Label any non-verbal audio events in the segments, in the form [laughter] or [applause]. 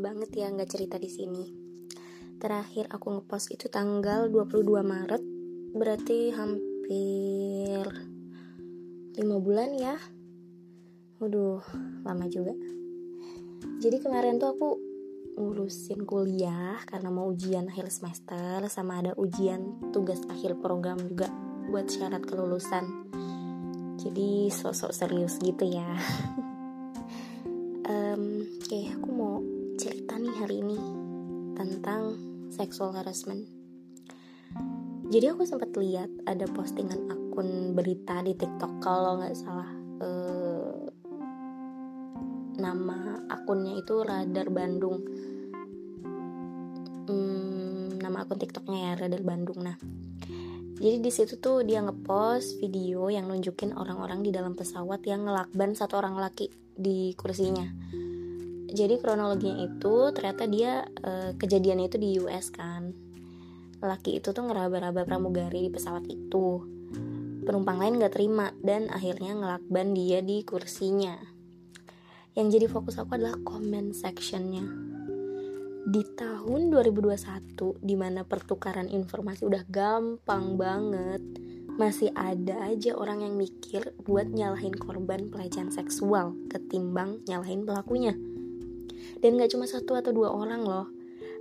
banget ya nggak cerita di sini. Terakhir aku ngepost itu tanggal 22 Maret, berarti hampir 5 bulan ya. Waduh, lama juga. Jadi kemarin tuh aku ngurusin kuliah karena mau ujian akhir semester sama ada ujian tugas akhir program juga buat syarat kelulusan. Jadi sosok serius gitu ya. [laughs] um, Oke, okay, nih hari ini tentang sexual harassment. Jadi aku sempat lihat ada postingan akun berita di TikTok kalau nggak salah. Uh, nama akunnya itu Radar Bandung. Hmm, nama akun TikToknya ya Radar Bandung. Nah, jadi di situ tuh dia ngepost video yang nunjukin orang-orang di dalam pesawat yang ngelakban satu orang laki di kursinya jadi kronologinya itu ternyata dia uh, kejadiannya itu di US kan. Laki itu tuh ngeraba-raba pramugari di pesawat itu. Penumpang lain gak terima dan akhirnya ngelakban dia di kursinya. Yang jadi fokus aku adalah comment sectionnya. Di tahun 2021 di mana pertukaran informasi udah gampang banget masih ada aja orang yang mikir buat nyalahin korban pelecehan seksual ketimbang nyalahin pelakunya dan gak cuma satu atau dua orang loh.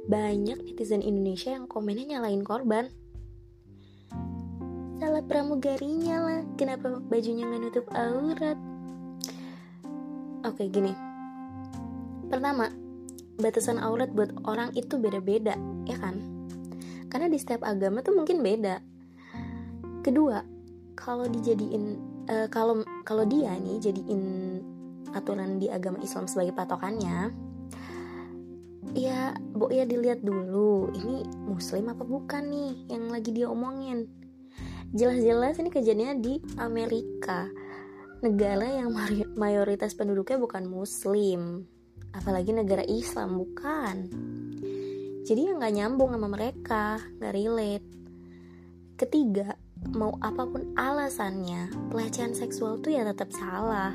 Banyak netizen Indonesia yang komennya nyalain korban. Salah pramugarinya lah. Kenapa bajunya nggak nutup aurat? Oke gini. Pertama batasan aurat buat orang itu beda-beda ya kan? Karena di setiap agama tuh mungkin beda. Kedua kalau dijadiin uh, kalau dia nih jadiin aturan di agama Islam sebagai patokannya ya bu ya dilihat dulu ini muslim apa bukan nih yang lagi dia omongin? Jelas-jelas ini kejadiannya di Amerika. Negara yang mayoritas penduduknya bukan muslim apalagi negara Islam bukan. Jadi yang nggak nyambung sama mereka nggak relate. Ketiga mau apa pun alasannya pelecehan seksual tuh ya tetap salah.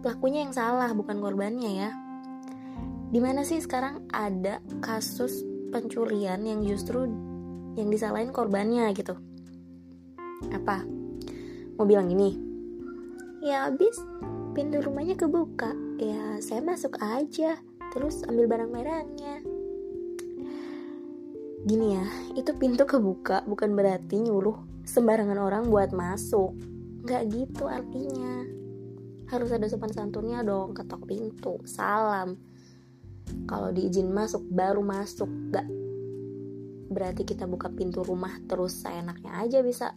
Pelakunya yang salah bukan korbannya ya di mana sih sekarang ada kasus pencurian yang justru yang disalahin korbannya gitu? Apa? Mau bilang gini ya abis pintu rumahnya kebuka. Ya saya masuk aja. Terus ambil barang-barangnya gini ya itu pintu kebuka bukan berarti nyuruh sembarangan orang buat masuk. Nggak gitu artinya. Harus ada sopan santunnya dong ketok pintu. Salam kalau diizin masuk baru masuk. Gak berarti kita buka pintu rumah terus seenaknya aja bisa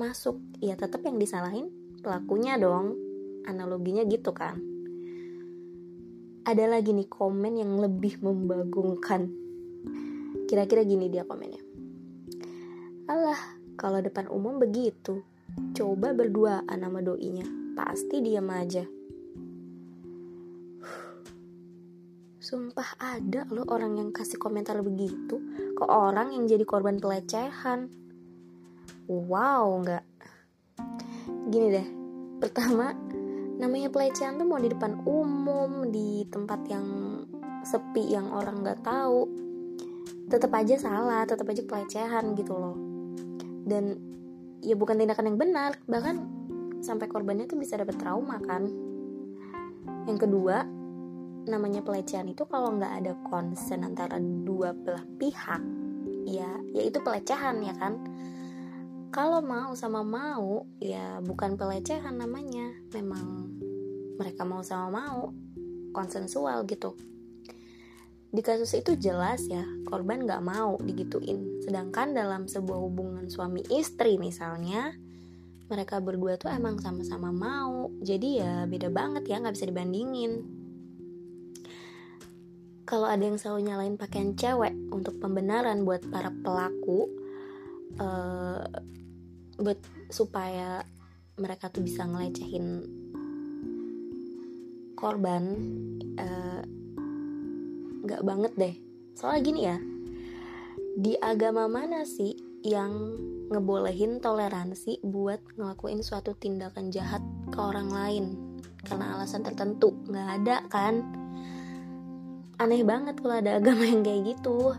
masuk. Ya tetap yang disalahin pelakunya dong. Analoginya gitu kan. Ada lagi nih komen yang lebih membagongkan kira-kira gini dia komennya. Alah kalau depan umum begitu. Coba berdua nama doinya. Pasti diam aja Sumpah ada loh orang yang kasih komentar begitu ke orang yang jadi korban pelecehan. Wow, nggak. Gini deh, pertama namanya pelecehan tuh mau di depan umum, di tempat yang sepi yang orang nggak tahu, tetap aja salah, tetap aja pelecehan gitu loh. Dan ya bukan tindakan yang benar, bahkan sampai korbannya tuh bisa dapat trauma kan. Yang kedua, namanya pelecehan itu kalau nggak ada konsen antara dua belah pihak ya ya itu pelecehan ya kan? Kalau mau sama mau ya bukan pelecehan namanya. Memang mereka mau sama mau konsensual gitu. Di kasus itu jelas ya korban nggak mau digituin. Sedangkan dalam sebuah hubungan suami istri misalnya mereka berdua tuh emang sama-sama mau. Jadi ya beda banget ya nggak bisa dibandingin kalau ada yang selalu nyalain pakaian cewek untuk pembenaran buat para pelaku uh, buat supaya mereka tuh bisa ngelecehin korban uh, banget deh. Soalnya gini ya di agama mana sih yang ngebolehin toleransi buat ngelakuin suatu tindakan jahat ke orang lain? Karena alasan tertentu nggak ada kan aneh banget kalau ada agama yang kayak gitu.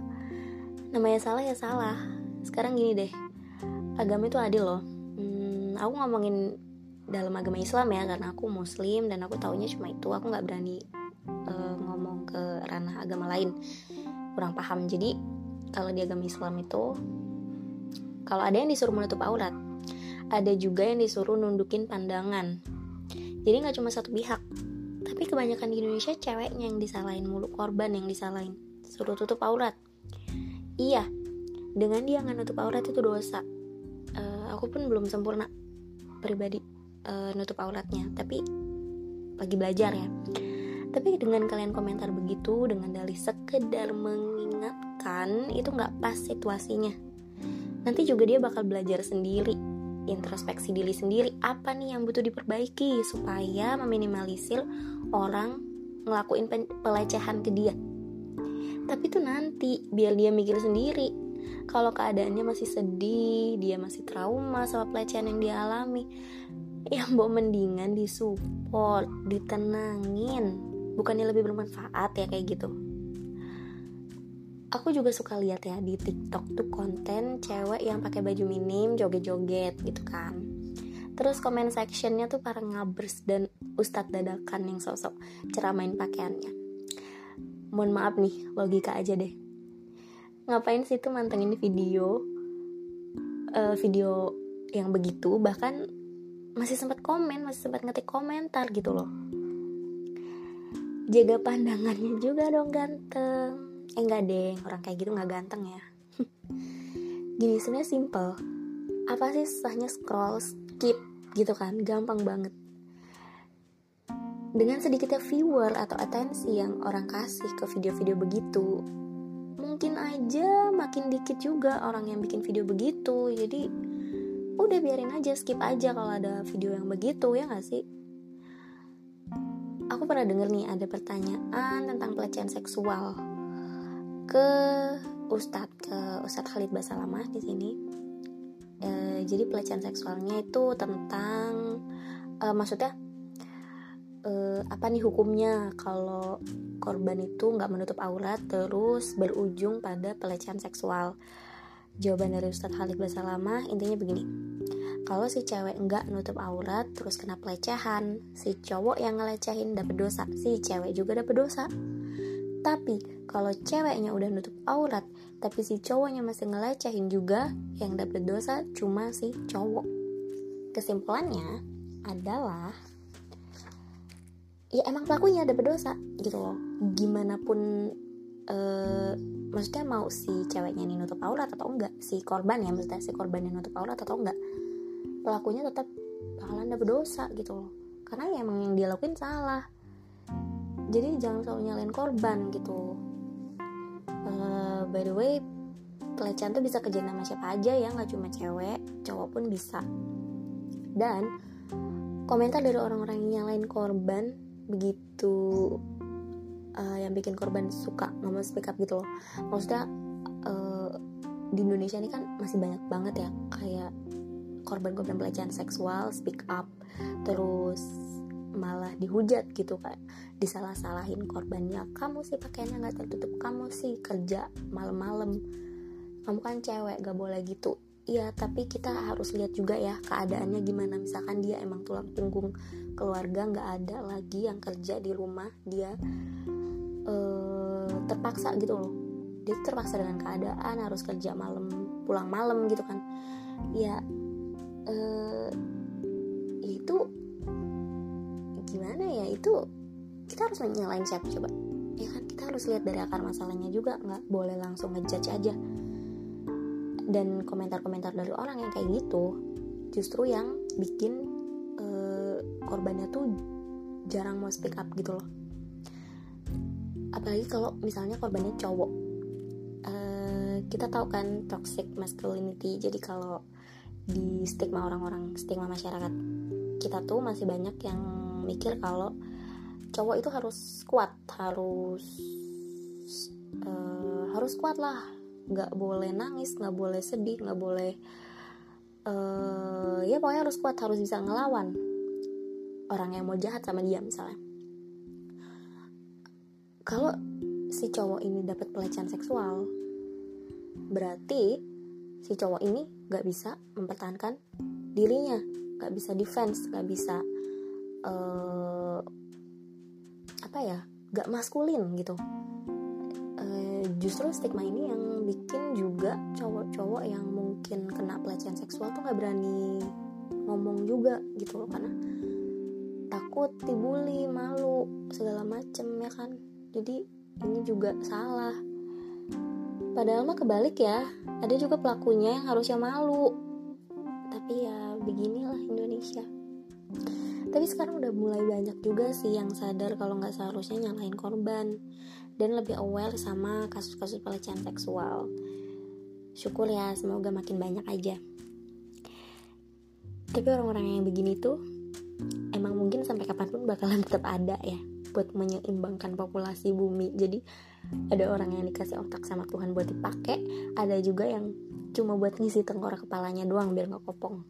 Namanya salah ya salah. Sekarang gini deh. Agama itu adil loh. Hmm, aku ngomongin dalam agama Islam ya karena aku muslim dan aku taunya cuma itu. Aku nggak berani uh, ngomong ke ranah agama lain. Kurang paham. Jadi kalau di agama Islam itu kalau ada yang disuruh menutup aurat ada juga yang disuruh nundukin pandangan. Jadi nggak cuma satu pihak tapi kebanyakan di Indonesia ceweknya yang disalahin mulu korban yang disalahin. Suruh tutup aurat. Iya dengan dia nggak nutup aurat itu dosa. Uh, aku pun belum sempurna pribadi uh, nutup auratnya. Tapi lagi belajar ya. Tapi dengan kalian komentar begitu dengan dalih sekedar mengingatkan itu nggak pas situasinya. Nanti juga dia bakal belajar sendiri introspeksi diri sendiri apa nih yang butuh diperbaiki supaya meminimalisir orang ngelakuin pelecehan ke dia? Tapi itu nanti biar dia mikir sendiri kalau keadaannya masih sedih dia masih trauma sama pelecehan yang dia alami ya mau mendingan disupport ditenangin. Bukannya lebih bermanfaat ya kayak gitu aku juga suka lihat ya di TikTok tuh konten cewek yang pakai baju minim joget-joget gitu kan. Terus comment sectionnya tuh para ngabers dan ustadz dadakan yang sosok ceramain pakaiannya. Mohon maaf nih logika aja deh. Ngapain sih tuh mantengin video uh, video yang begitu? Bahkan masih sempat komen masih sempat ngetik komentar gitu loh. Jaga pandangannya juga dong ganteng eh enggak deh orang kayak gitu nggak ganteng ya. [laughs] Gini sebenarnya simple. Apa sih susahnya scroll skip gitu kan? Gampang banget. Dengan sedikitnya viewer atau atensi yang orang kasih ke video-video begitu mungkin aja makin dikit juga orang yang bikin video begitu. Jadi udah biarin aja skip aja kalau ada video yang begitu ya gak sih? Aku pernah denger nih ada pertanyaan tentang pelecehan seksual ke Ustadz ke Ustadz Khalid Basalamah di sini. E, jadi pelecehan seksualnya itu tentang e, maksudnya e, apa nih hukumnya kalau korban itu nggak menutup aurat terus berujung pada pelecehan seksual? Jawaban dari Ustadz Khalid Basalamah intinya begini. Kalau si cewek enggak nutup aurat terus kena pelecehan Si cowok yang ngelecehin dapet dosa Si cewek juga dapet dosa Tapi kalau ceweknya udah nutup aurat Tapi si cowoknya masih ngelecehin juga Yang dapet dosa cuma si cowok. Kesimpulannya adalah Ya emang pelakunya dapet dosa gitu loh. Gimana pun uh, maksudnya mau si ceweknya ini nutup aurat atau enggak si korban ya maksudnya si korban yang nutup aurat atau enggak pelakunya tetap bakalan ada berdosa gitu loh. Karena ya emang yang dia lakuin salah jadi jangan selalu nyalain korban gitu. Uh, by the way pelecehan tuh bisa kejadian sama siapa aja ya nggak cuma cewek cowok pun bisa. Dan komentar dari orang-orang yang nyalain korban begitu uh, yang bikin korban suka ngomong speak up gitu loh. Maksudnya uh, di Indonesia ini kan masih banyak banget ya kayak korban-korban pelecehan seksual speak up terus malah dihujat gitu kan disalah-salahin korbannya. Kamu sih pakaiannya nggak tertutup. Kamu sih kerja malam-malam. Kamu kan cewek gak boleh gitu. Iya tapi kita harus lihat juga ya keadaannya gimana. Misalkan dia emang tulang punggung keluarga nggak ada lagi yang kerja di rumah dia uh, terpaksa gitu loh. Dia terpaksa dengan keadaan harus kerja malam pulang malam gitu kan. Ya uh, itu gimana ya itu kita harus nyalain siapa coba? Ya kan kita harus lihat dari akar masalahnya juga nggak boleh langsung ngejudge aja. Dan komentar-komentar dari orang yang kayak gitu justru yang bikin uh, korbannya tuh jarang mau speak up gitu loh. Apalagi kalau misalnya korbannya cowok. Uh, kita tahu kan toxic masculinity jadi kalau di stigma orang-orang stigma masyarakat kita tuh masih banyak yang mikir kalau cowok itu harus kuat harus uh, harus kuat lah. Nggak boleh nangis nggak boleh sedih nggak boleh uh, ya pokoknya harus kuat harus bisa ngelawan orang yang mau jahat sama dia misalnya. Kalau si cowok ini dapat pelecehan seksual berarti si cowok ini gak bisa mempertahankan dirinya gak bisa defense gak bisa uh, apa ya gak maskulin gitu. Uh, justru stigma ini yang bikin juga cowok-cowok yang mungkin kena pelecehan seksual tuh gak berani ngomong juga gitu loh karena takut dibully malu segala macem ya kan? Jadi ini juga salah. Padahal mah kebalik ya ada juga pelakunya yang harusnya malu. Tapi ya beginilah Indonesia tapi sekarang udah mulai banyak juga sih yang sadar kalau nggak seharusnya nyalain korban dan lebih aware sama kasus-kasus pelecehan seksual. Syukur ya semoga makin banyak aja. Tapi orang-orang yang begini tuh emang mungkin sampai kapan pun bakalan tetap ada ya buat menyeimbangkan populasi bumi. Jadi ada orang yang dikasih otak sama Tuhan buat dipakai ada juga yang cuma buat ngisi tengkorak kepalanya doang biar nggak kopong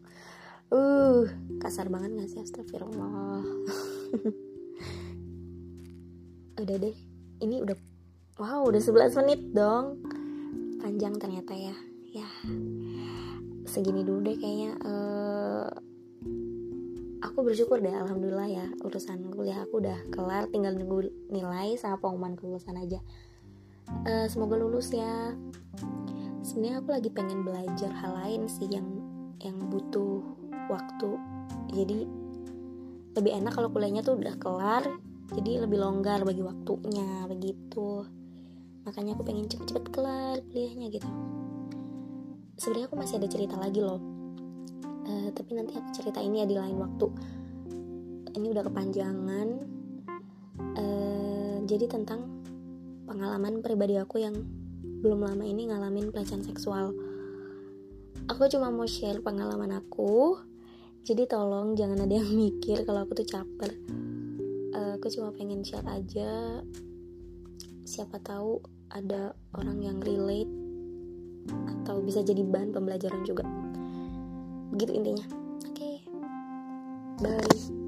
uh kasar banget gak sih astagfirullah. [laughs] Udah deh ini udah wow udah 11 menit dong. Panjang ternyata ya. Ya segini dulu deh kayaknya. Uh, aku bersyukur deh alhamdulillah ya urusan kuliah aku udah kelar. Tinggal nunggu nilai sama pengumuman kelulusan aja. Uh, semoga lulus ya. Sebenarnya aku lagi pengen belajar hal lain sih yang yang butuh waktu. Jadi lebih enak kalau kuliahnya tuh udah kelar jadi lebih longgar bagi waktunya begitu. Makanya aku pengen cepet-cepet kelar kuliahnya gitu. Sebenarnya aku masih ada cerita lagi loh. Uh, tapi nanti aku cerita ini ya di lain waktu. Ini udah kepanjangan. Uh, jadi tentang pengalaman pribadi aku yang belum lama ini ngalamin pelecehan seksual. Aku cuma mau share pengalaman aku jadi tolong jangan ada yang [laughs] mikir kalau aku tuh caper. Uh, aku cuma pengen share aja. Siapa tahu ada orang yang relate atau bisa jadi bahan pembelajaran juga. Begitu intinya. Oke. Okay. bye